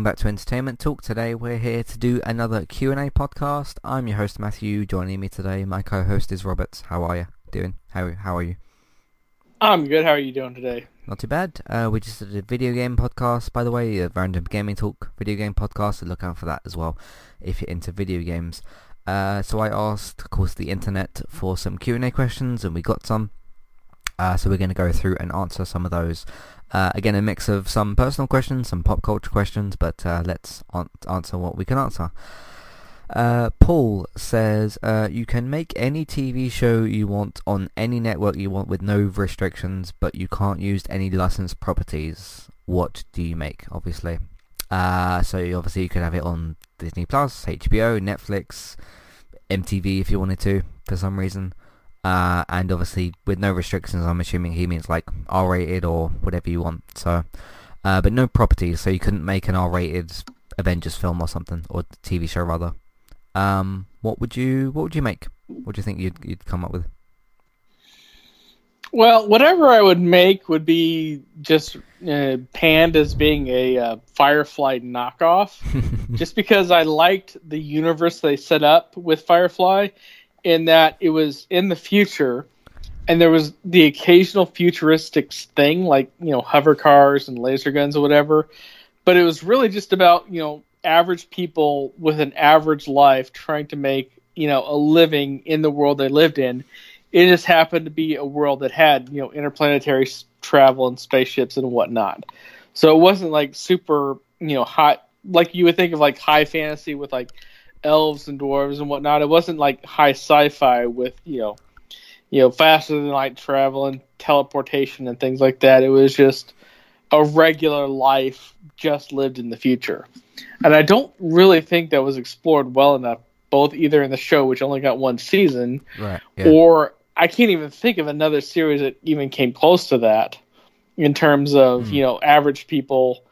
Welcome back to Entertainment Talk. Today we're here to do another Q&A podcast. I'm your host Matthew. Joining me today, my co-host is Robert. How are you doing? How how are you? I'm good. How are you doing today? Not too bad. Uh, we just did a video game podcast, by the way, a random gaming talk video game podcast. So look out for that as well if you're into video games. Uh, so I asked, of course, the internet for some Q&A questions, and we got some. Uh, so we're going to go through and answer some of those. Uh, again, a mix of some personal questions, some pop culture questions, but uh, let's an- answer what we can answer. Uh, Paul says, uh, you can make any TV show you want on any network you want with no restrictions, but you can't use any licensed properties. What do you make, obviously? Uh, so obviously you could have it on Disney Plus, HBO, Netflix, MTV if you wanted to, for some reason. Uh, and obviously with no restrictions, I'm assuming he means like R-rated or whatever you want. So, uh, but no properties, so you couldn't make an R-rated Avengers film or something, or TV show rather. Um, what would you what would you make? What do you think you'd you'd come up with? Well, whatever I would make would be just uh, panned as being a uh, Firefly knockoff, just because I liked the universe they set up with Firefly, in that it was in the future, and there was the occasional futuristic thing like you know hover cars and laser guns or whatever, but it was really just about you know average people with an average life trying to make you know a living in the world they lived in it just happened to be a world that had you know interplanetary travel and spaceships and whatnot. So it wasn't like super you know hot like you would think of like high fantasy with like elves and dwarves and whatnot. It wasn't like high sci-fi with you know you know faster than light travel and teleportation and things like that. It was just a regular life just lived in the future. And I don't really think that was explored well enough, both either in the show, which only got one season, Right. Yeah. or I can't even think of another series that even came close to that in terms of Hmm. you know average people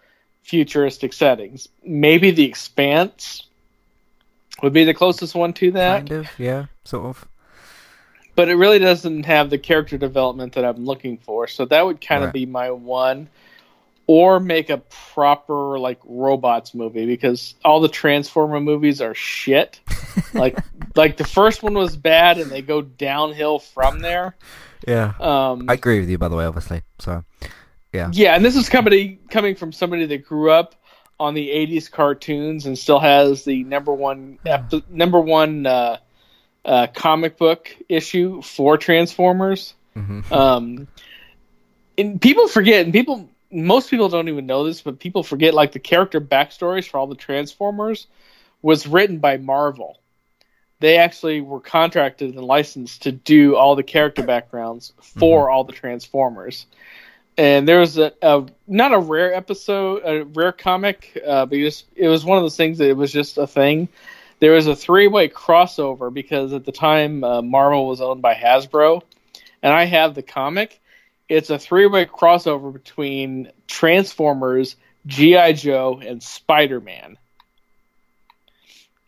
futuristic settings. Maybe The Expanse would be the closest one to that, kind of. Yeah. Sort of. but it really doesn't have the character development that I'm looking for. So that would kind of Right. be my one. Or make a proper like robots movie because all the Transformer movies are shit. like like the first one was bad and they go downhill from there. Yeah. Um, I agree with you, by the way. Obviously. So. yeah, Yeah, and this is somebody coming from somebody that grew up on the '80s cartoons and still has the number one number one uh, uh, comic book issue for Transformers. hmm Um, and people forget, and people most people don't even know this, but people forget like the character backstories for all the Transformers was written by Marvel. They actually were contracted and licensed to do all the character backgrounds for all the Transformers. And there was a, a not a rare episode, a rare comic, uh, but it was, it was one of those things that it was just a thing. There was a three-way crossover because at the time uh, Marvel was owned by Hasbro, and I have the comic. It's a three-way crossover between Transformers, GI Joe, and Spider-Man.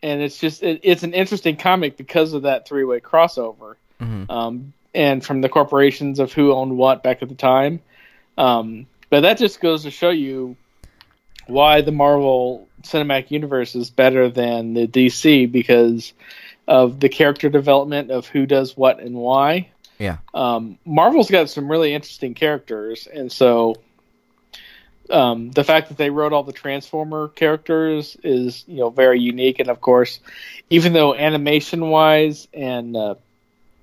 And it's just it, it's an interesting comic because of that three-way crossover, hmm um, and from the corporations of who owned what back at the time. Um, but that just goes to show you why the Marvel Cinematic Universe is better than the DC because of the character development of who does what and why Yeah. um, Marvel's got some really interesting characters, and so um, the fact that they wrote all the Transformer characters is you know very unique. And of course, even though animation wise and uh,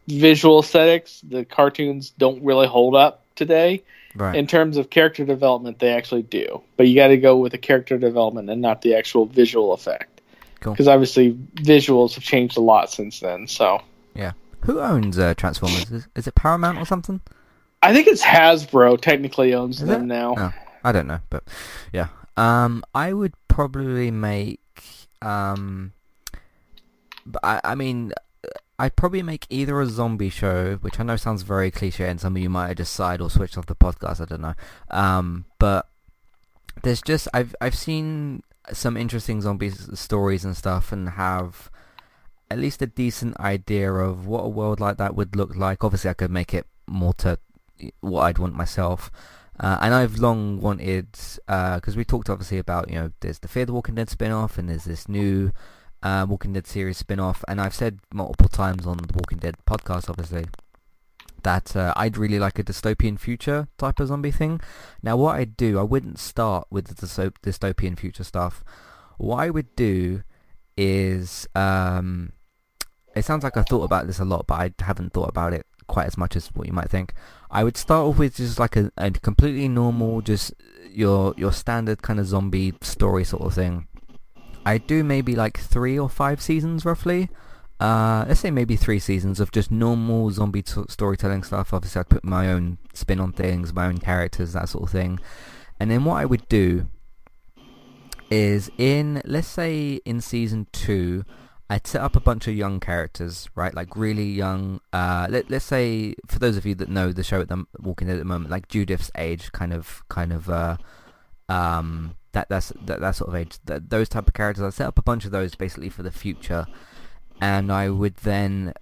visual aesthetics, the cartoons don't really hold up today. Right. In terms of character development, they actually do, but you got to go with the character development and not the actual visual effect. Cool. Because obviously, visuals have changed a lot since then. So yeah, Who owns uh, Transformers? Is, is it Paramount or something? I think it's Hasbro technically owns Is them it? now. Oh, I don't know, but yeah. Um, I would probably make um, but I I mean, I'd probably make either a zombie show, which I know sounds very cliche, and some of you might have just sighed or switched off the podcast. I don't know. Um, but there's just I've I've seen some interesting zombie stories and stuff, and have at least a decent idea of what a world like that would look like. Obviously, I could make it more to what I'd want myself. Uh, and I've long wanted, because we talked obviously about, you know, there's the Fear the Walking Dead spin-off and there's this new uh, Walking Dead series spin-off, and I've said multiple times on the Walking Dead podcast, obviously, that uh, I'd really like a dystopian future type of zombie thing. Now, what I'd do, I wouldn't start with the dystopian future stuff. What I would do is, um, it sounds like I thought about this a lot, but I haven't thought about it quite as much as what you might think. I would start off with just like a, a completely normal, just your your standard kind of zombie story sort of thing. I do maybe like three or five seasons roughly. Uh, let's say maybe three seasons of just normal zombie t- storytelling stuff. Obviously, I'd put my own spin on things, my own characters, that sort of thing. And then what I would do is in, let's say in season two, I'd set up a bunch of young characters, right? Like really young. Uh, let let's say for those of you that know the show at the Walking Dead at the moment, like Judith's age, kind of, kind of, uh, um, that that's that, that sort of age. That, those type of characters. I set up a bunch of those basically for the future, and I would then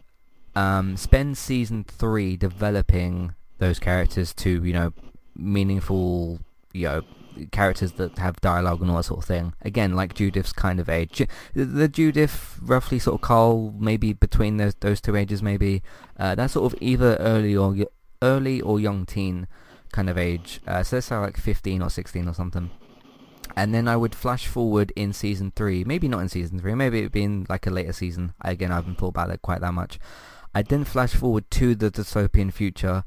um, spend season three developing those characters to you know meaningful you know characters that have dialogue and all that sort of thing. Again, like Judith's kind of age. The Judith, roughly sort of Carl, maybe between those those two ages, maybe. Uh, that's sort of either early or early or young teen kind of age. Uh, so let's like 15 or 16 or something. And then I would flash forward in season three. Maybe not in season three. Maybe it'd be in like a later season. Again, I haven't thought about it quite that much. I'd then flash forward to the dystopian future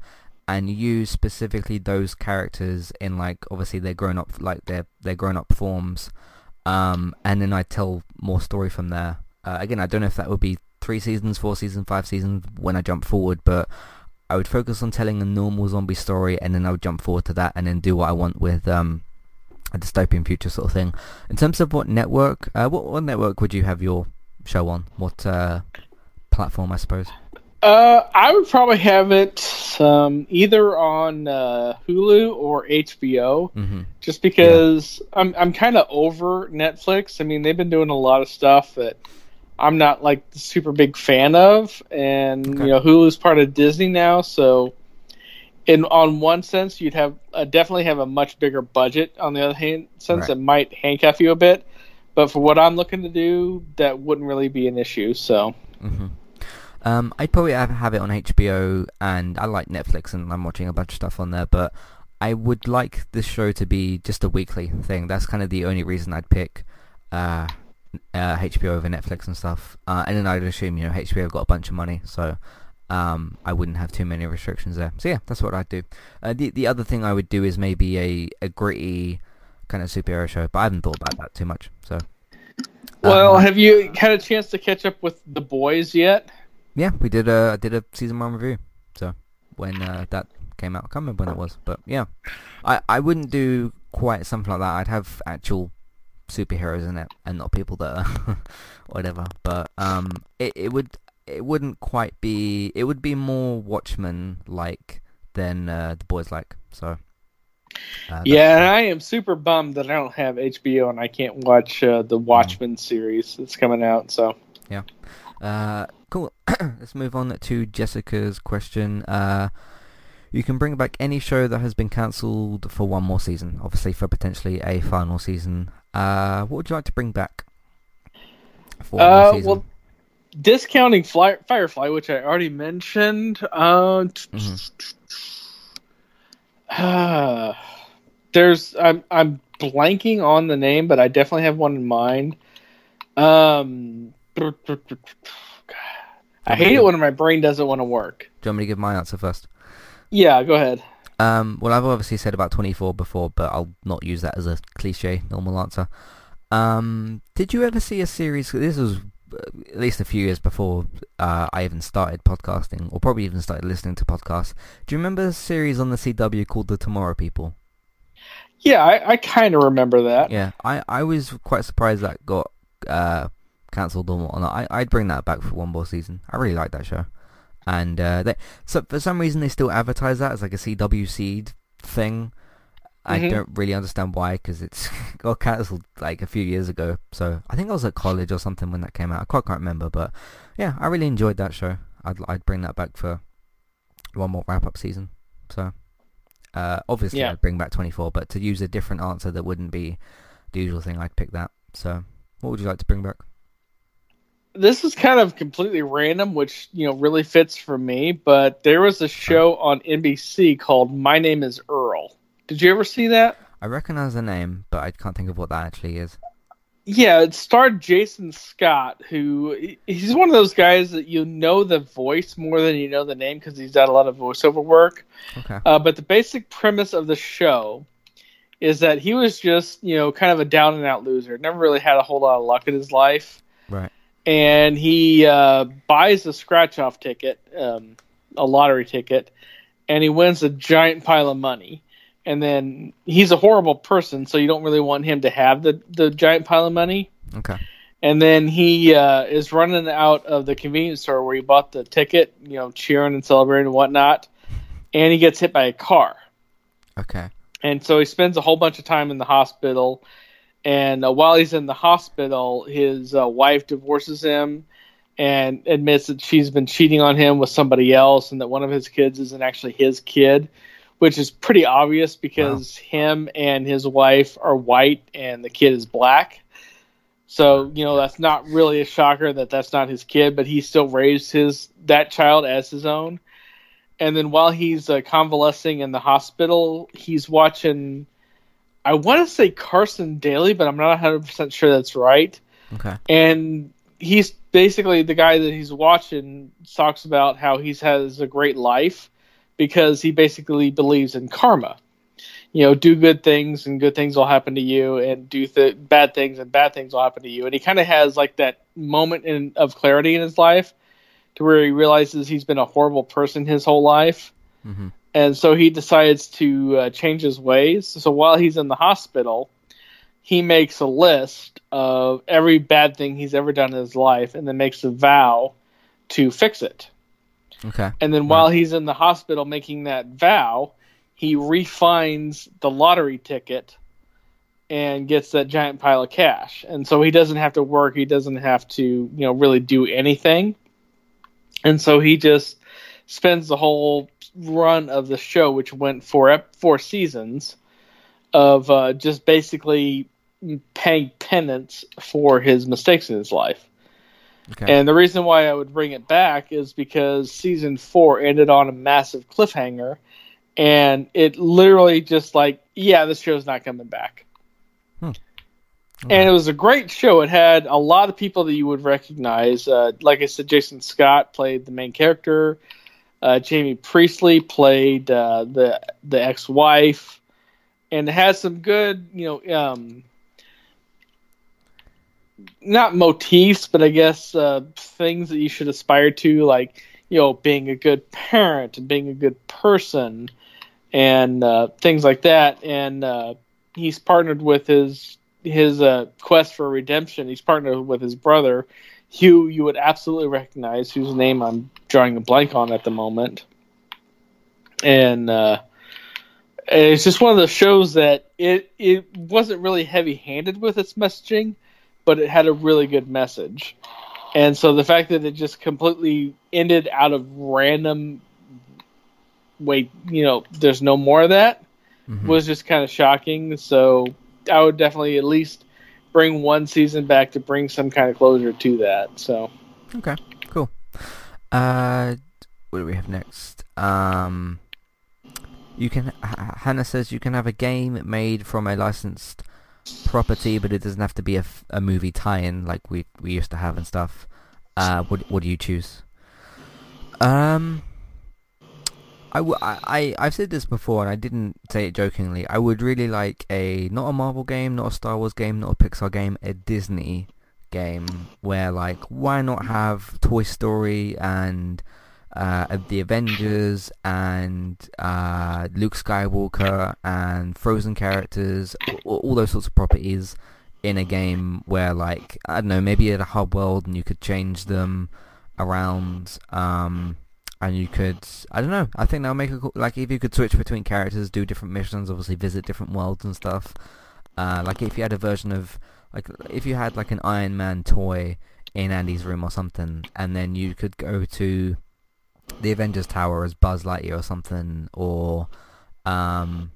and use specifically those characters in like obviously they're grown up like their their grown up forms um, and then I tell more story from there uh, again I don't know if that would be three seasons four seasons five seasons when I jump forward but I would focus on telling a normal zombie story and then I would jump forward to that and then do what I want with um, a dystopian future sort of thing in terms of what network uh, what, what network would you have your show on what uh, platform I suppose uh, I would probably have it um, either on uh, Hulu or HBO, mm-hmm. just because yeah. I'm I'm kind of over Netflix. I mean, they've been doing a lot of stuff that I'm not like super big fan of, and okay. you know, Hulu's part of Disney now, so in on one sense, you'd have uh, definitely have a much bigger budget. On the other hand, sense right. it might handcuff you a bit, but for what I'm looking to do, that wouldn't really be an issue. So. Mm-hmm. Um, I'd probably have, have it on HBO, and I like Netflix, and I'm watching a bunch of stuff on there. But I would like this show to be just a weekly thing. That's kind of the only reason I'd pick uh, uh, HBO over Netflix and stuff. Uh, and then I'd assume you know HBO have got a bunch of money, so um, I wouldn't have too many restrictions there. So yeah, that's what I'd do. Uh, the the other thing I would do is maybe a, a gritty kind of superhero show, but I haven't thought about that too much. So. Well, um, have you had a chance to catch up with the boys yet? yeah, we did a did a season one review. So when uh, that came out, I can't remember when it was, but yeah, I I wouldn't do quite something like that. I'd have actual superheroes in it and not people that are whatever. But um, it it would it wouldn't quite be. It would be more Watchmen like than uh, the boys like. So. Uh, yeah, and I am super bummed that I don't have HBO and I can't watch uh, the Watchmen mm. series that's coming out. So yeah, uh, cool. Let's move on to Jessica's question. Uh, you can bring back any show that has been cancelled for one more season, obviously for potentially a final season. Uh, what would you like to bring back? For uh, well, discounting Fly- Firefly, which I already mentioned. Uh, mm-hmm. uh, there's I'm I'm blanking on the name, but I definitely have one in mind. Um, I hate it when my brain doesn't want to work. Do you want me to give my answer first? Yeah, go ahead. Um, well, I've obviously said about 24 before, but I'll not use that as a cliche normal answer. Um, did you ever see a series? This was at least a few years before uh, I even started podcasting, or probably even started listening to podcasts. Do you remember a series on the CW called The Tomorrow People? Yeah, I, I kind of remember that. Yeah, I, I was quite surprised that got uh, cancelled or whatnot. I, I'd bring that back for one more season. I really like that show. And uh, they, so for some reason they still advertise that as like a CW Seed thing. I mm-hmm. don't really understand why because it's got cancelled like a few years ago. So I think I was at college or something when that came out. I quite can't remember, but yeah, I really enjoyed that show. I'd I'd bring that back for one more wrap up season. So Uh, obviously, Yeah. I'd bring back 24, but to use a different answer that wouldn't be the usual thing, I'd pick that. So, what would you like to bring back? this is kind of completely random, which you know really fits for me. But there was a show on NBC called My Name Is Earl. Did you ever see that? I recognize the name, but I can't think of what that actually is. Yeah, it starred Jason Scott, who he's one of those guys that you know the voice more than you know the name because he's done a lot of voiceover work. Okay. Uh, but the basic premise of the show is that he was just you know kind of a down and out loser, never really had a whole lot of luck in his life. Right. and he uh, buys a scratch off ticket, um, a lottery ticket, and he wins a giant pile of money. And then he's a horrible person, so you don't really want him to have the, the giant pile of money. Okay. And then he uh, is running out of the convenience store where he bought the ticket, you know, cheering and celebrating and whatnot. And he gets hit by a car. Okay. And so he spends a whole bunch of time in the hospital. And uh, while he's in the hospital, his uh, wife divorces him and admits that she's been cheating on him with somebody else and that one of his kids isn't actually his kid, which is pretty obvious because him and his wife are white and the kid is black. So, you know, that's not really a shocker that that's not his kid, but he still raised his that child as his own. And then while he's uh, convalescing in the hospital, he's watching I want to say Carson Daly, but I'm not 100% sure that's right. Okay. And he's basically the guy that he's watching talks about how he's has a great life because he basically believes in karma. You know, do good things and good things will happen to you, and do th- bad things and bad things will happen to you. And he kind of has like that moment in, of clarity in his life to where he realizes he's been a horrible person his whole life hmm and so he decides to uh, change his ways. So while he's in the hospital, he makes a list of every bad thing he's ever done in his life, and then makes a vow to fix it. Okay. And then while he's in the hospital making that vow, he refines the lottery ticket and gets that giant pile of cash. And so he doesn't have to work, he doesn't have to, you know, really do anything. And so he just spends the whole run of the show, which went for four seasons, of uh, just basically paying penance for his mistakes in his life. Okay. And the reason why I would bring it back is because season four ended on a massive cliffhanger, and it literally just like, yeah, this show's not coming back. And it was a great show. It had a lot of people that you would recognize. Uh, like I said, Jason Scott played the main character. Uh, Jaime Pressly played uh, the the ex-wife, and it has some good, you know, um, not motifs, but I guess uh, things that you should aspire to, like you know, being a good parent and being a good person, and uh, things like that. And uh, he's partnered with his his uh, quest for redemption. He's partnered with his brother, Hugh. You would absolutely recognize whose name I'm drawing a blank on at the moment. And uh, it's just one of those shows that it it wasn't really heavy handed with its messaging, but it had a really good message. And so the fact that it just completely ended out of random wait, you know, there's no more of that Mhm. was just kind of shocking. So I would definitely at least bring one season back to bring some kind of closure to that. So Okay, cool. Uh, what do we have next? Um, you can. Hannah says you can have a game made from a licensed property, but it doesn't have to be a, a movie tie-in like we we used to have and stuff. Uh, what what do you choose? Um, I, w- I, I I've said this before, and I didn't say it jokingly. I would really like a not a Marvel game, not a Star Wars game, not a Pixar game, a Disney game where like why not have Toy Story and uh, the Avengers and uh, Luke Skywalker and Frozen characters, all, all those sorts of properties in a game where like I don't know, maybe you had a hub world and you could change them around. Um, and you could, I don't know, I think that'll make a cool, like if you could switch between characters, do different missions, obviously visit different worlds and stuff. Uh, like if you had a version of, like if you had like an Iron Man toy in Andy's room or something, and then you could go to the Avengers Tower as Buzz Lightyear or something, or um,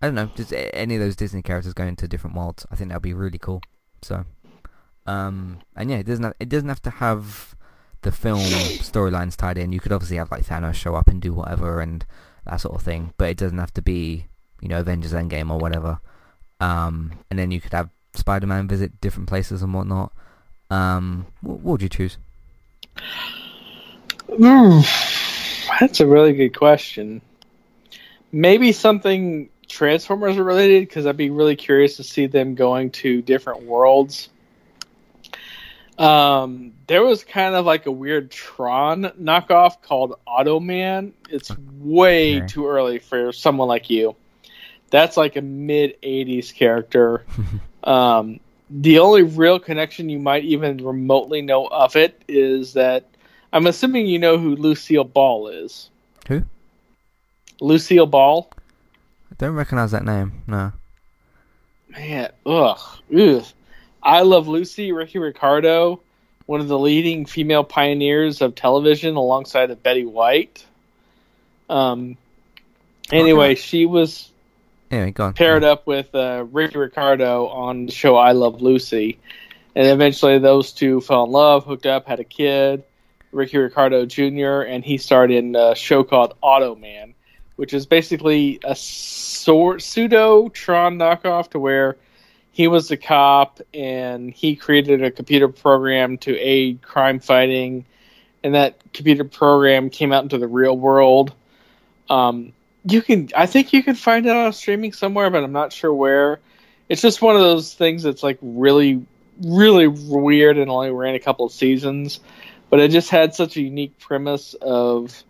I don't know, just any of those Disney characters going to different worlds. I think that'd be really cool. So, um, and yeah, it doesn't have, it doesn't have to have the film storylines tied in. You could obviously have like Thanos show up and do whatever and that sort of thing, but it doesn't have to be you know Avengers Endgame or whatever. Um, and then you could have Spider-Man visit different places and whatnot. Um, what, what would you choose? Mm, that's a really good question. Maybe something Transformers related because I'd be really curious to see them going to different worlds. Um, there was kind of like a weird Tron knockoff called Automan. It's way Okay. too early for someone like you. That's like a mid 80s character. um, the only real connection you might even remotely know of it is that I'm assuming you know who Lucille Ball is. Who? Lucille Ball? I don't recognize that name. No. Man, ugh, ugh. I Love Lucy, Ricky Ricardo, one of the leading female pioneers of television alongside of Betty White. Um, anyway, she was Anyway, go on. paired up with uh, Ricky Ricardo on the show I Love Lucy. And eventually those two fell in love, hooked up, had a kid, Ricky Ricardo Jr., and he starred in a show called Automan, which is basically a sort pseudo Tron knockoff to where he was a cop and he created a computer program to aid crime fighting, and that computer program came out into the real world. Um, you can, I think you can find it on streaming somewhere, but I'm not sure where. It's just one of those things that's like really, really weird and only ran a couple of seasons, but it just had such a unique premise of.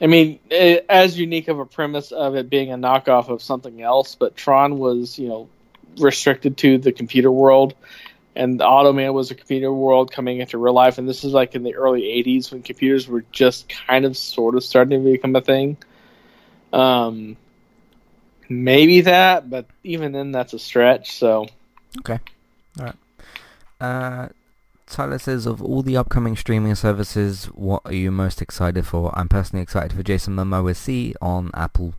I mean, it, as unique of a premise of it being a knockoff of something else, but Tron was, you know, restricted to the computer world, and Automan was a computer world coming into real life. And this is like in the early '80s when computers were just kind of, sort of starting to become a thing. Um, maybe that, but even then, that's a stretch. So, okay, all right. Uh, Tyler says, of all the upcoming streaming services, what are you most excited for? I'm personally excited for Jason Momoa See on Apple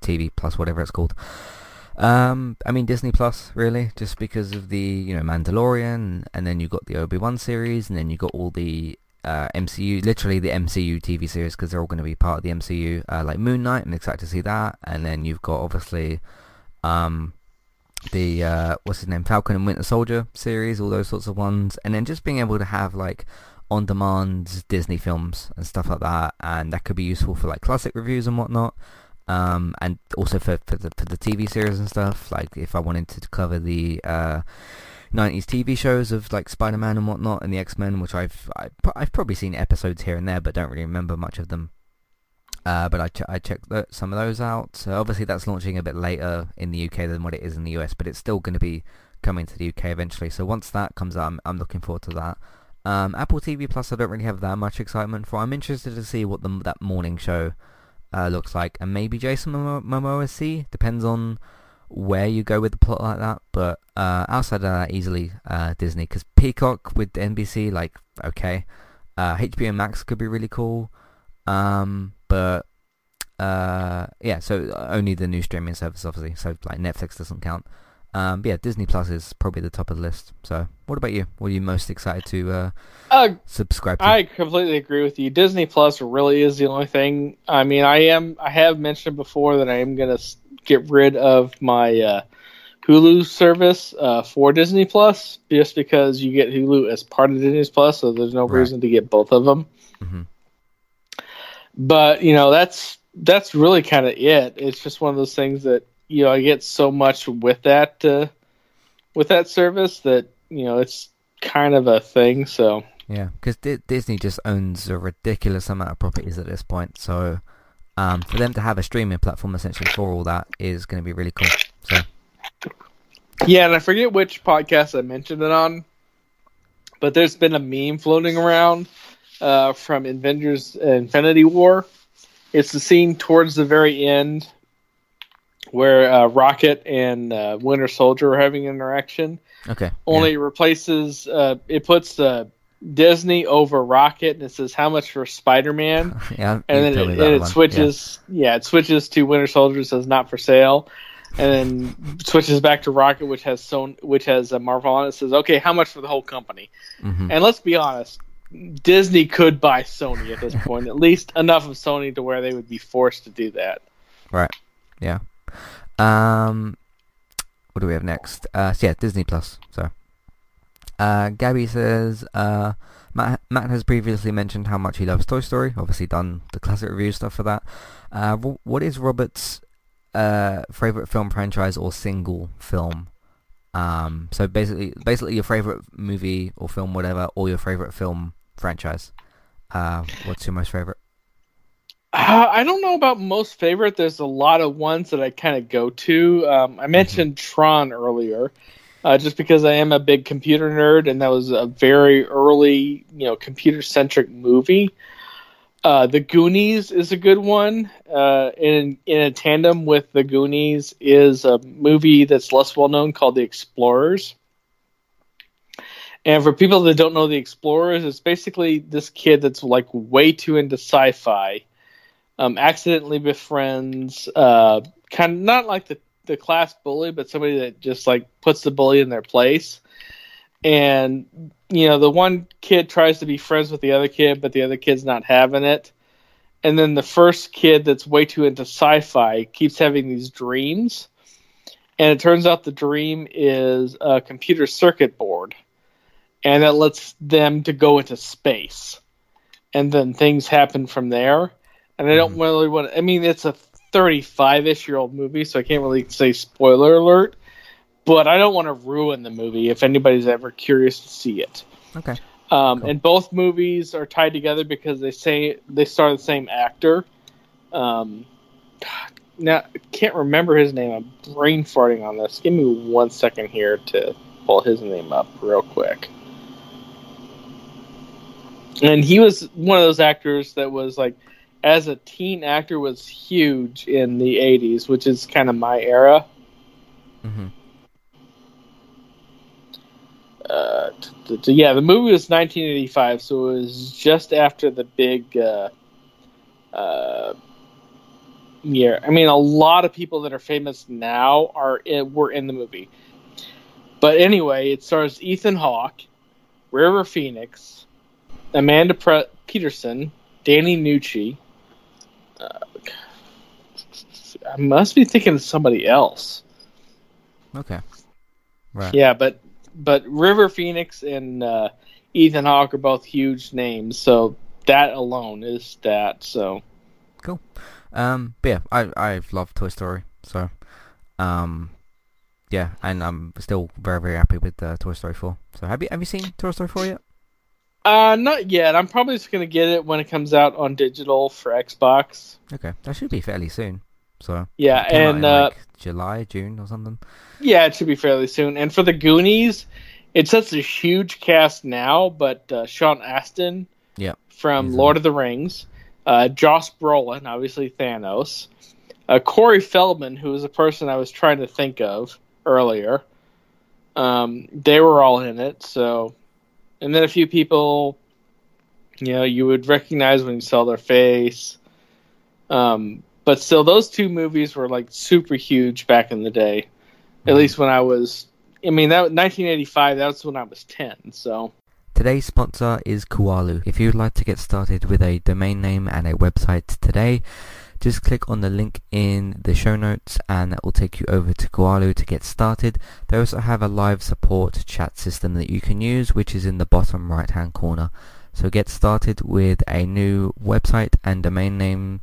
TV Plus, whatever it's called. Um, I mean Disney Plus, really, just because of the you know Mandalorian, and then you got the Obi Wan series, and then you got all the uh, MCU, literally the MCU TV series, because they're all going to be part of the MCU, uh, like Moon Knight. I'm excited to see that, and then you've got obviously, um, the uh, what's his name, Falcon and Winter Soldier series, all those sorts of ones, and then just being able to have like on-demand Disney films and stuff like that, and that could be useful for like classic reviews and whatnot. Um, and also for, for the for the TV series and stuff. Like if I wanted to cover the uh, 90s TV shows of like Spider-Man and whatnot and the X-Men, which I've I've probably seen episodes here and there, but don't really remember much of them. Uh, but I, ch- I checked some of those out. So obviously that's launching a bit later in the UK than what it is in the US, but it's still going to be coming to the UK eventually. So once that comes out, I'm, I'm looking forward to that. Um, Apple TV Plus, I don't really have that much excitement for. I'm interested to see what the, that morning show uh, looks like, and maybe Jason Momo- Momoa See. Depends on where you go with the plot like that. But uh, outside of that, easily uh, Disney, because Peacock with NBC, like okay, uh, HBO Max could be really cool. Um, but uh, yeah, so only the new streaming service, obviously. So like Netflix doesn't count. Um, yeah, Disney Plus is probably the top of the list. So what about you? What are you most excited to uh, uh, subscribe to? I completely agree with you. Disney Plus really is the only thing. I mean, I am. I have mentioned before that I am going to get rid of my uh, Hulu service uh, for Disney Plus, just because you get Hulu as part of Disney Plus, so there's no Right. reason to get both of them. hmm But you know, that's that's really kind of it. It's just one of those things that you know I get so much with that uh, with that service that you know it's kind of a thing. So Yeah, because Di- Disney just owns a ridiculous amount of properties at this point. So um, for them to have a streaming platform essentially for all that is going to be really cool. So Yeah, and I forget which podcast I mentioned it on, but there's been a meme floating around uh, from Avengers Infinity War. It's the scene towards the very end where uh, Rocket and uh, Winter Soldier are having an interaction. okay, Only it replaces uh, it puts the Disney over Rocket, and it says how much for Spider Man, yeah, and then it, and it switches. Yeah. yeah, it switches to Winter Soldier, says not for sale, and then switches back to Rocket, which has so which has a Marvel on it. Says okay, how much for the whole company? Mm-hmm. And let's be honest, Disney could buy Sony at this point, at least enough of Sony to where they would be forced to do that. Right. Yeah. Um, what do we have next? Uh, so yeah, Disney Plus. So, uh, Gabby says, uh, Matt, Matt has previously mentioned how much he loves Toy Story. Obviously, done the classic review stuff for that. Uh, what is Robert's uh, favorite film franchise or single film? Um, so basically, basically your favorite movie or film, whatever, or your favorite film franchise. Uh, what's your most favorite? Uh, I don't know about most favorite. There's a lot of ones that I kind of go to. Um, I mentioned mm-hmm. Tron earlier, uh, just because I am a big computer nerd, and that was a very early, you know, computer centric movie. Uh, the Goonies is a good one. Uh, in in a tandem with the Goonies is a movie that's less well known called The Explorers. And for people that don't know The Explorers, it's basically this kid that's like way too into sci-fi um, accidentally befriends uh, kind of not like the the class bully, but somebody that just like puts the bully in their place. And you know, the one kid tries to be friends with the other kid, but the other kid's not having it. And then the first kid that's way too into sci-fi keeps having these dreams. And it turns out the dream is a computer circuit board. And it lets them to go into space. And then things happen from there and I don't mm-hmm. really want. I mean, it's a 35ish year old movie, so I can't really say spoiler alert. But I don't want to ruin the movie if anybody's ever curious to see it. Okay. Um, cool. And both movies are tied together because they say they star the same actor. Um, now I can't remember his name. I'm brain farting on this. Give me one second here to pull his name up real quick. And he was one of those actors that was like as a teen actor was huge in the 80s, which is kind of my era. Mm-hmm. Uh, t- t- yeah, the movie was 1985, so it was just after the big. Uh, uh, yeah, I mean, a lot of people that are famous now are in, were in the movie. But anyway, it stars Ethan Hawke, River Phoenix, Amanda Pre- Peterson, Danny Nucci, uh, I must be thinking of somebody else. Okay. Right. Yeah, but but River Phoenix and uh, Ethan Hawke are both huge names, so that alone is that. So cool. Um, but yeah, I I love Toy Story, so um, yeah, and I'm still very very happy with uh, Toy Story 4. So have you have you seen Toy Story 4 yet? Uh, not yet. I'm probably just gonna get it when it comes out on digital for Xbox. Okay, that should be fairly soon. So yeah, and uh, like July, June, or something. Yeah, it should be fairly soon. And for the Goonies, it's such a huge cast now, but uh, Sean Astin, yeah, from Lord of the Rings, uh, Josh Brolin, obviously Thanos, uh, Corey Feldman, who was a person I was trying to think of earlier. Um, they were all in it, so and then a few people, you know, you would recognize when you saw their face. Um, but still, those two movies were like super huge back in the day. At mm-hmm. least when I was, I mean, that 1985. That was when I was 10. So. Today's sponsor is Kualo. If you'd like to get started with a domain name and a website today, just click on the link in the show notes and that will take you over to Kualo to get started. They also have a live support chat system that you can use which is in the bottom right hand corner. So get started with a new website and domain name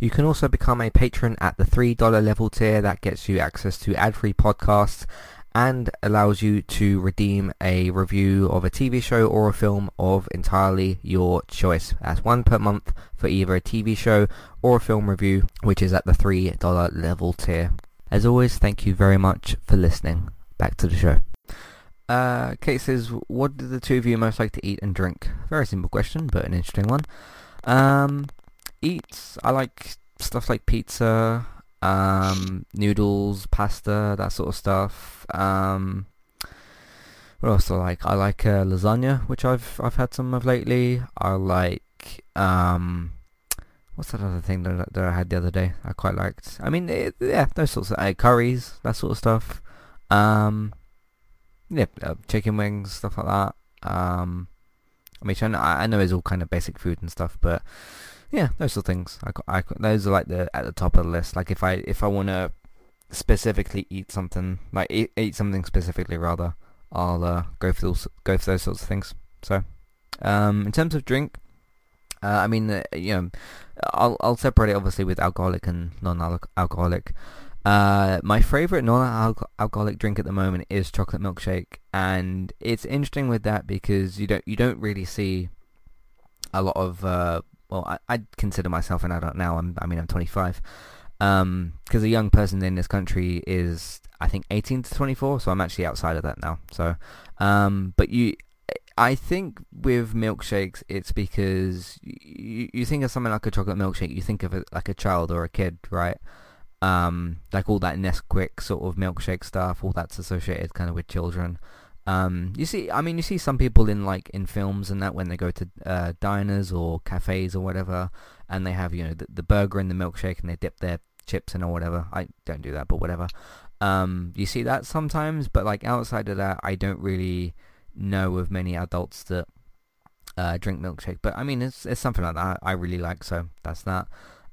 You can also become a patron at the $3 level tier that gets you access to ad-free podcasts and allows you to redeem a review of a TV show or a film of entirely your choice. That's one per month for either a TV show or a film review, which is at the $3 level tier. As always, thank you very much for listening. Back to the show. Uh, Kate says, what do the two of you most like to eat and drink? Very simple question, but an interesting one. Um, eats, I like stuff like pizza, um, noodles, pasta, that sort of stuff. Um, what else do I like? I like uh, lasagna, which I've I've had some of lately. I like um, what's that other thing that, that I had the other day? I quite liked. I mean, it, yeah, those sorts of uh, curries, that sort of stuff. Um, yeah, uh, chicken wings, stuff like that. Um, I mean, I know it's all kind of basic food and stuff, but yeah, those are things. I, I, those are like the at the top of the list. Like if I if I want to specifically eat something, like eat, eat something specifically rather, I'll uh, go for those go for those sorts of things. So, um, in terms of drink, uh, I mean, uh, you know, I'll I'll separate it obviously with alcoholic and non-alcoholic. Uh, my favorite non-alcoholic drink at the moment is chocolate milkshake, and it's interesting with that because you don't you don't really see a lot of uh, well, I, I'd consider myself an adult now. I'm, I mean, I'm 25. Because um, a young person in this country is, I think, 18 to 24. So I'm actually outside of that now. So, um, but you, I think with milkshakes, it's because you, you think of something like a chocolate milkshake, you think of it like a child or a kid, right? Um, like all that Nesquik sort of milkshake stuff, all that's associated kind of with children. Um, you see, I mean, you see some people in like in films and that when they go to uh, diners or cafes or whatever, and they have you know the, the burger and the milkshake and they dip their chips in or whatever. I don't do that, but whatever. Um, you see that sometimes, but like outside of that, I don't really know of many adults that uh, drink milkshake. But I mean, it's it's something like that I really like, so that's that.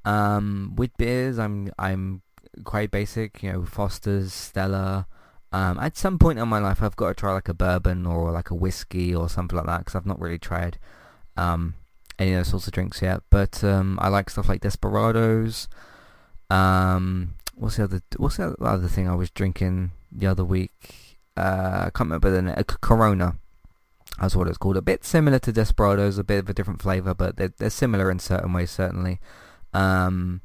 Um, with beers, I'm I'm quite basic, you know, Foster's, Stella. Um, at some point in my life, I've got to try like a bourbon or like a whiskey or something like that because I've not really tried um, any of those sorts of drinks yet. But um, I like stuff like Desperados. Um, what's the other? What's the other thing I was drinking the other week? Uh, I can't remember the name. Corona. That's what it's called. A bit similar to Desperados, a bit of a different flavour, but they're, they're similar in certain ways, certainly. Um,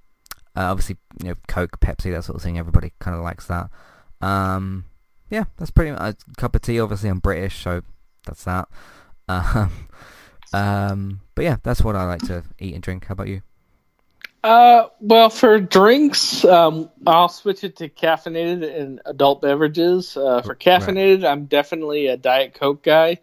uh, obviously, you know, Coke, Pepsi, that sort of thing. Everybody kind of likes that. Um, yeah, that's pretty much a cup of tea. Obviously, I'm British, so that's that. Um, um, but yeah, that's what I like to eat and drink. How about you? Uh, well, for drinks, um, I'll switch it to caffeinated and adult beverages. Uh, for caffeinated, right. I'm definitely a Diet Coke guy.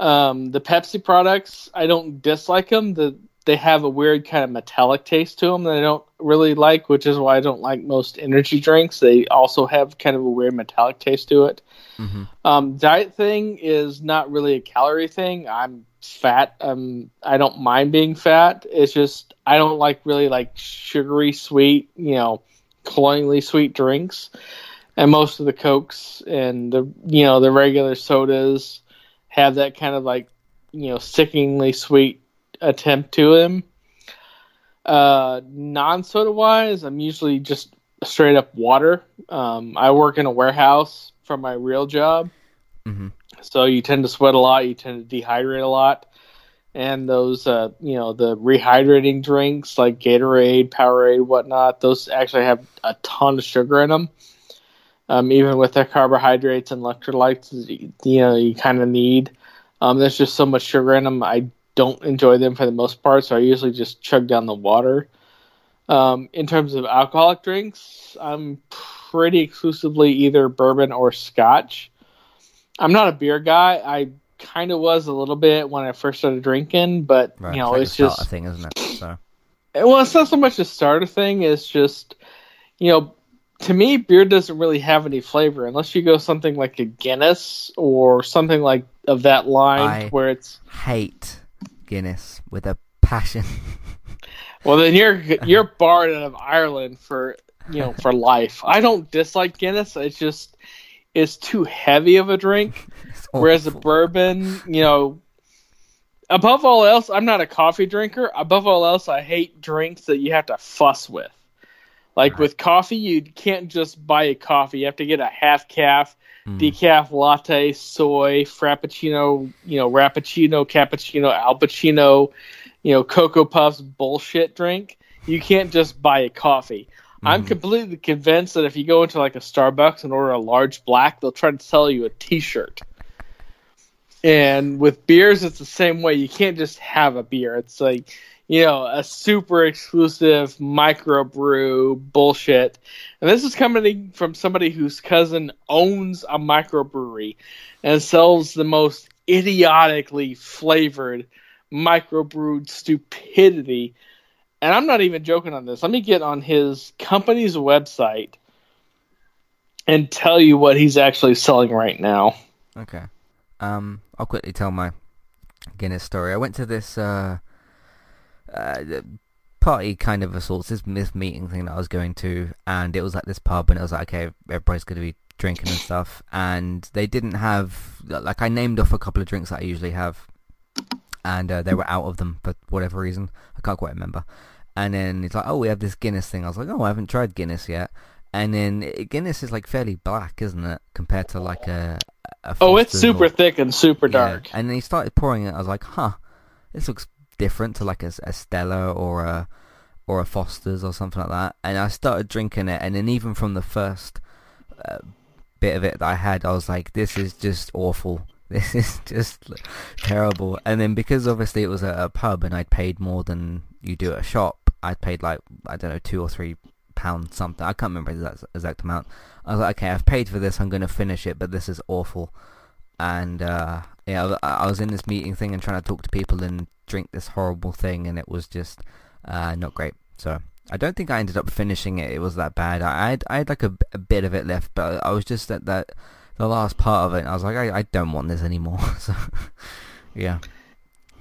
Um, the Pepsi products, I don't dislike them. The they have a weird kind of metallic taste to them that I don't really like, which is why I don't like most energy drinks. They also have kind of a weird metallic taste to it. Mm-hmm. Um, diet thing is not really a calorie thing. I'm fat. Um, I don't mind being fat. It's just I don't like really like sugary, sweet, you know, cloyingly sweet drinks. And most of the cokes and the you know the regular sodas have that kind of like you know sickeningly sweet attempt to him. Uh, non soda wise, I'm usually just straight up water. Um, I work in a warehouse for my real job, mm-hmm. so you tend to sweat a lot. You tend to dehydrate a lot, and those, uh, you know, the rehydrating drinks like Gatorade, Powerade, whatnot, those actually have a ton of sugar in them. Um, even with their carbohydrates and electrolytes, you know, you kind of need. Um, there's just so much sugar in them. I don't enjoy them for the most part, so I usually just chug down the water. Um, in terms of alcoholic drinks, I'm pretty exclusively either bourbon or scotch. I'm not a beer guy. I kind of was a little bit when I first started drinking, but right. you know, it's, it's just a thing, isn't it? So. Well, it's not so much a starter thing. It's just, you know, to me, beer doesn't really have any flavor unless you go something like a Guinness or something like of that line I where it's hate Guinness with a passion. well, then you're you're barred out of Ireland for you know, for life. I don't dislike Guinness. It's just it's too heavy of a drink. Whereas a bourbon, you know, above all else, I'm not a coffee drinker. Above all else, I hate drinks that you have to fuss with. Like right. with coffee, you can't just buy a coffee. You have to get a half caf, mm. decaf latte, soy, frappuccino, you know, rappuccino, cappuccino, alpuccino, you know, cocoa puffs bullshit drink. You can't just buy a coffee. Mm. I'm completely convinced that if you go into like a Starbucks and order a large black, they'll try to sell you a T-shirt. And with beers, it's the same way. You can't just have a beer. It's like you know, a super exclusive microbrew bullshit. And this is coming from somebody whose cousin owns a microbrewery and sells the most idiotically flavored microbrewed stupidity. And I'm not even joking on this. Let me get on his company's website and tell you what he's actually selling right now. Okay. Um, I'll quickly tell my Guinness story. I went to this uh, uh, party kind of a sort this, this meeting thing that I was going to, and it was like this pub, and it was like, okay, everybody's going to be drinking and stuff, and they didn't have, like, I named off a couple of drinks that I usually have, and uh, they were out of them for whatever reason. I can't quite remember. And then it's like, oh, we have this Guinness thing. I was like, oh, I haven't tried Guinness yet. And then Guinness is like fairly black, isn't it, compared to like a. a oh, it's super or... thick and super dark. Yeah. And then he started pouring it. I was like, huh, this looks different to like a, a Stella or a or a Foster's or something like that. And I started drinking it, and then even from the first uh, bit of it that I had, I was like, this is just awful. This is just terrible. And then because obviously it was a, a pub and I'd paid more than you do at a shop, I'd paid like I don't know two or three pounds something. I can't remember the exact, exact amount. I was like, okay, I've paid for this. I'm going to finish it, but this is awful. And uh, yeah, I was in this meeting thing and trying to talk to people and drink this horrible thing, and it was just uh, not great. So I don't think I ended up finishing it. It was that bad. I had I had like a, a bit of it left, but I was just at that the last part of it. I was like, I, I don't want this anymore. so yeah.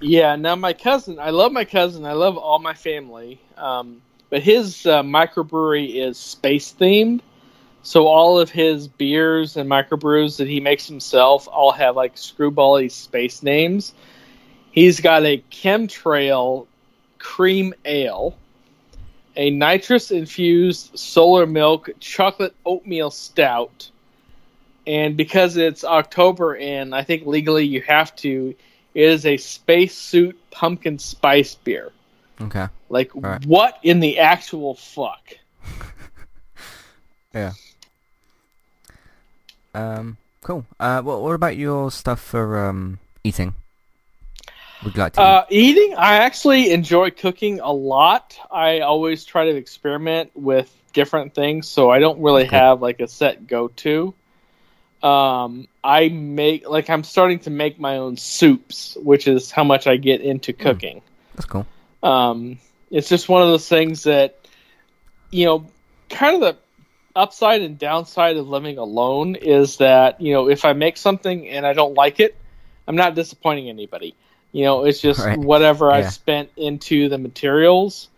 Yeah. Now my cousin, I love my cousin. I love all my family. Um, but his uh, microbrewery is space themed. So all of his beers and microbrews that he makes himself all have like screwbally space names. He's got a chemtrail cream ale, a nitrous infused solar milk chocolate oatmeal stout, and because it's October and I think legally you have to, it is a spacesuit pumpkin spice beer. Okay. Like right. what in the actual fuck? yeah. Um. Cool. Uh. What What about your stuff for um eating? Would you like to uh, eat? eating? I actually enjoy cooking a lot. I always try to experiment with different things, so I don't really okay. have like a set go to. Um, I make like I'm starting to make my own soups, which is how much I get into hmm. cooking. Mm, that's cool. Um, it's just one of those things that you know, kind of the upside and downside of living alone is that you know if I make something and I don't like it, I'm not disappointing anybody. You know, it's just right. whatever yeah. I spent into the materials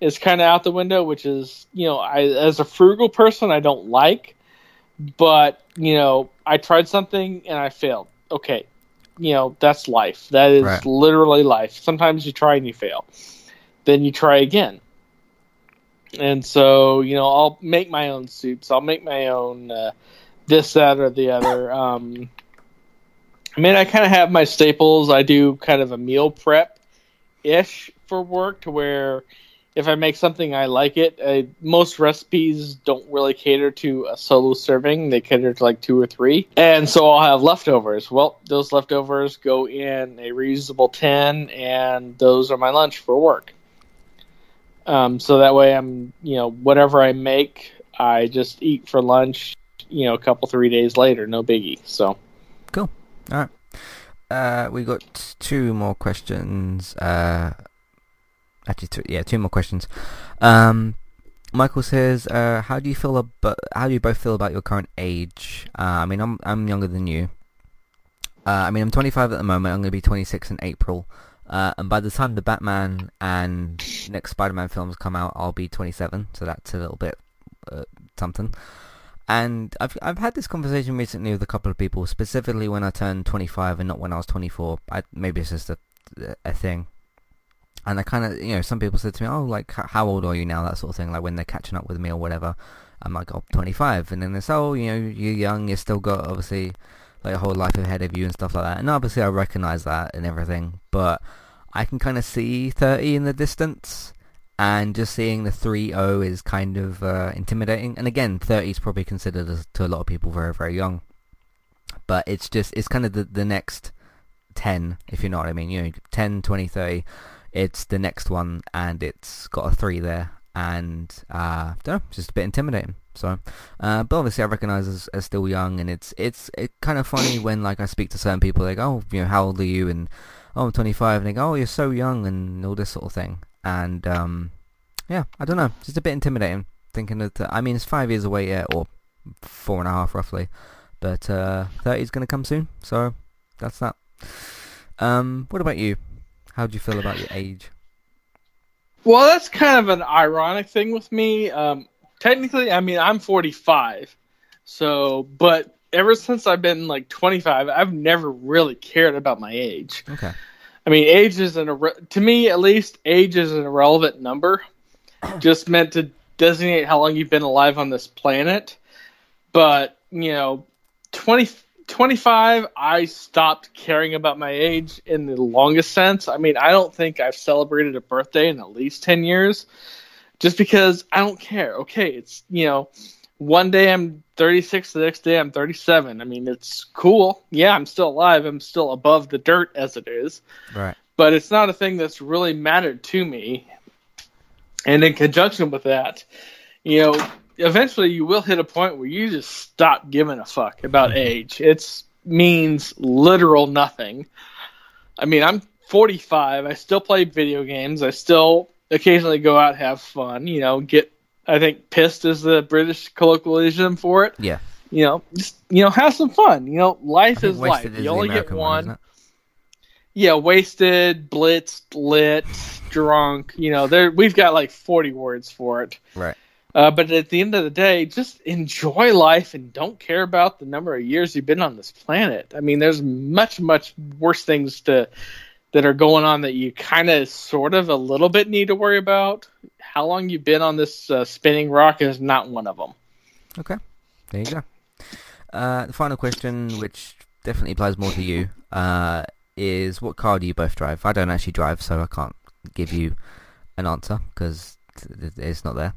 is kind of out the window, which is, you know, I as a frugal person, I don't like, but you know, I tried something and I failed. Okay, you know, that's life. That is right. literally life. Sometimes you try and you fail, then you try again. And so, you know, I'll make my own suits. I'll make my own uh, this, that, or the other. Um, I mean, I kind of have my staples. I do kind of a meal prep ish for work to where if I make something, I like it. Uh, most recipes don't really cater to a solo serving, they cater to like two or three. And so I'll have leftovers. Well, those leftovers go in a reusable tin, and those are my lunch for work. Um, so that way, I'm, you know, whatever I make, I just eat for lunch, you know, a couple, three days later. No biggie. So. All right. Uh, we got two more questions. Uh, actually, two, yeah, two more questions. Um, Michael says, uh, "How do you feel about? How do you both feel about your current age? Uh, I mean, I'm I'm younger than you. Uh, I mean, I'm 25 at the moment. I'm going to be 26 in April. Uh, and by the time the Batman and next Spider-Man films come out, I'll be 27. So that's a little bit uh, something. And I've I've had this conversation recently with a couple of people, specifically when I turned 25 and not when I was 24. I, maybe it's just a a thing. And I kind of, you know, some people said to me, "Oh, like how old are you now?" That sort of thing. Like when they're catching up with me or whatever. I'm like, "Oh, 25," and then they say, "Oh, you know, you're young. You still got obviously like a whole life ahead of you and stuff like that." And obviously, I recognize that and everything, but I can kind of see 30 in the distance and just seeing the 3-0 is kind of uh, intimidating. And again, 30 is probably considered as, to a lot of people very, very young. But it's just, it's kind of the, the next 10, if you know what I mean. You know, 10, 20, 30, it's the next one, and it's got a 3 there. And, uh, don't know, just a bit intimidating. So, uh, but obviously I recognise as, as still young, and it's, it's, it's kind of funny when, like, I speak to certain people, they go, oh, you know, how old are you? And, oh, I'm 25, and they go, oh, you're so young, and all this sort of thing and um, yeah, I don't know, It's just a bit intimidating. Thinking that, uh, I mean, it's five years away yet, or four and a half roughly, but uh, 30 is going to come soon, so that's that. Um, what about you? How do you feel about your age? Well, that's kind of an ironic thing with me. Um, technically, I mean, I'm 45, so but ever since I've been like 25, I've never really cared about my age. Okay. I mean, age is an to me at least age is an irrelevant number, just meant to designate how long you've been alive on this planet. But you know, 20, 25, I stopped caring about my age in the longest sense. I mean, I don't think I've celebrated a birthday in at least ten years, just because I don't care. Okay, it's you know one day I'm 36, the next day I'm 37. I mean, it's cool. Yeah, I'm still alive. I'm still above the dirt as it is. Right. But it's not a thing that's really mattered to me. And in conjunction with that, you know, eventually you will hit a point where you just stop giving a fuck about mm-hmm. age. It means literal nothing. I mean, I'm 45. I still play video games. I still occasionally go out have fun, you know, get I think pissed is the British colloquialism for it. Yeah. You know, just you know, have some fun. You know, life is life. Is you only get one. one yeah, wasted, blitzed, lit, drunk. You know, there we've got like forty words for it. Right. Uh, but at the end of the day, just enjoy life and don't care about the number of years you've been on this planet. I mean, there's much, much worse things to that are going on that you kind of, sort of, a little bit need to worry about how long you've been on this uh, spinning rock is not one of them. Okay, there you go. Uh, the final question, which definitely applies more to you, uh, is what car do you both drive? I don't actually drive, so I can't give you an answer because it's not there.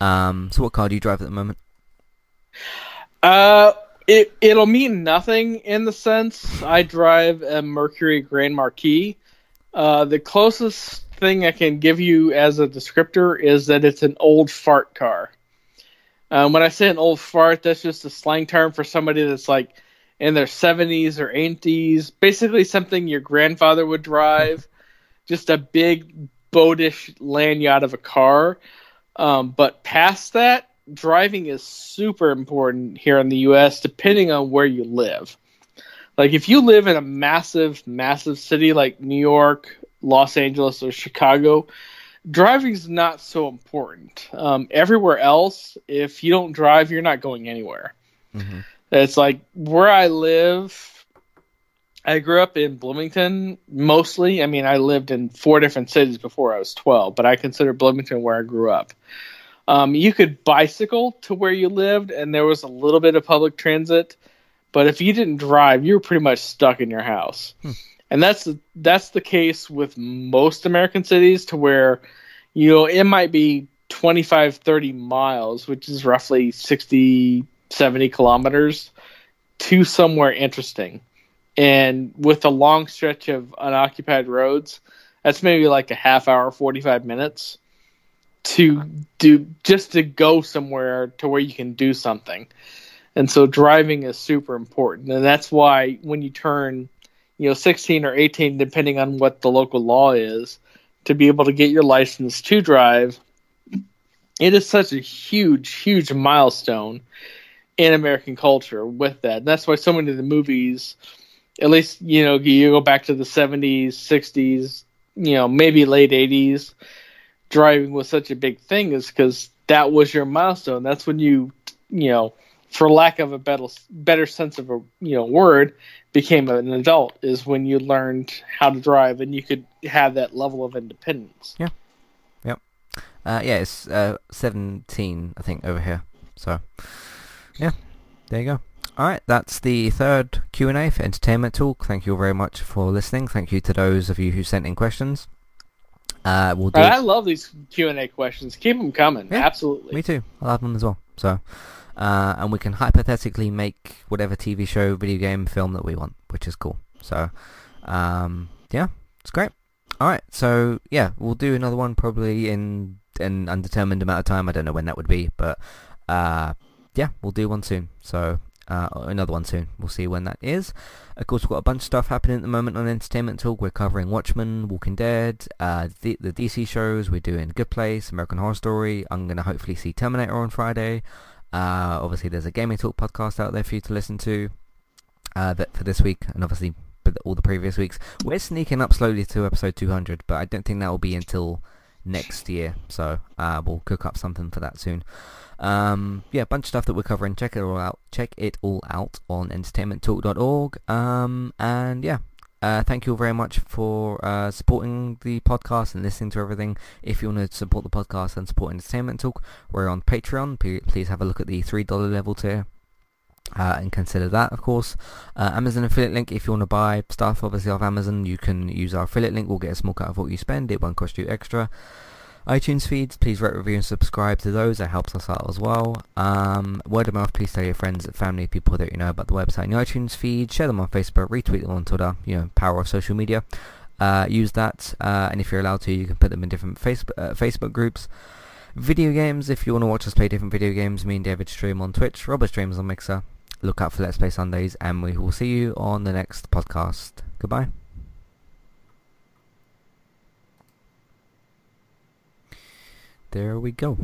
Um, so what car do you drive at the moment? Uh, it it'll mean nothing in the sense I drive a Mercury Grand Marquis. Uh, the closest thing I can give you as a descriptor is that it's an old fart car. Um, when I say an old fart, that's just a slang term for somebody that's like in their 70s or 80s. Basically, something your grandfather would drive. just a big boatish lanyard of a car. Um, but past that, driving is super important here in the U.S. Depending on where you live. Like if you live in a massive, massive city like New York, Los Angeles or Chicago, driving's not so important. Um, everywhere else, if you don't drive, you're not going anywhere. Mm-hmm. It's like where I live. I grew up in Bloomington mostly. I mean, I lived in four different cities before I was 12, but I consider Bloomington where I grew up. Um, you could bicycle to where you lived, and there was a little bit of public transit. But if you didn't drive, you were pretty much stuck in your house. Hmm and that's that's the case with most American cities to where you know it might be 25 30 miles which is roughly 60 70 kilometers to somewhere interesting and with a long stretch of unoccupied roads that's maybe like a half hour 45 minutes to do just to go somewhere to where you can do something. And so driving is super important. And that's why when you turn you know 16 or 18 depending on what the local law is to be able to get your license to drive it is such a huge huge milestone in american culture with that. And that's why so many of the movies at least you know you go back to the 70s 60s you know maybe late 80s driving was such a big thing is because that was your milestone. That's when you, you know, for lack of a better better sense of a you know word, became an adult. Is when you learned how to drive and you could have that level of independence. Yeah. Yep. Uh, yeah, it's uh, 17, I think, over here. So, yeah, there you go. All right, that's the third Q&A for Entertainment Talk. Thank you all very much for listening. Thank you to those of you who sent in questions. Uh, we'll do. I love these Q and A questions. Keep them coming. Yeah, Absolutely. Me too. I love them as well. So, uh, and we can hypothetically make whatever TV show, video game, film that we want, which is cool. So, um, yeah, it's great. All right, so yeah, we'll do another one probably in an undetermined amount of time. I don't know when that would be, but uh, yeah, we'll do one soon. So uh, another one soon. We'll see when that is. Of course, we've got a bunch of stuff happening at the moment on Entertainment Talk. We're covering Watchmen, Walking Dead, uh, the, the DC shows. We're doing Good Place, American Horror Story. I'm going to hopefully see Terminator on Friday. Uh, obviously, there's a Gaming Talk podcast out there for you to listen to uh, that for this week, and obviously all the previous weeks. We're sneaking up slowly to episode 200, but I don't think that will be until next year. So uh, we'll cook up something for that soon. Um, yeah, a bunch of stuff that we're covering. Check it all out. Check it all out on entertainmenttalk.org. Um, and yeah, uh, thank you all very much for uh, supporting the podcast and listening to everything. If you want to support the podcast and support Entertainment Talk, we're on Patreon. P- please have a look at the $3 level tier. Uh, and consider that, of course. Uh, Amazon affiliate link, if you want to buy stuff, obviously, off Amazon, you can use our affiliate link. We'll get a small cut of what you spend. It won't cost you extra iTunes feeds, please rate, review, and subscribe to those. That helps us out as well. Um, word of mouth, please tell your friends, family, people that you know about the website and the iTunes feed. Share them on Facebook, retweet them on Twitter. You know, power of social media. Uh, use that, uh, and if you're allowed to, you can put them in different Facebook uh, Facebook groups. Video games, if you want to watch us play different video games, me and David stream on Twitch, Robert streams on Mixer. Look out for Let's Play Sundays, and we will see you on the next podcast. Goodbye. There we go.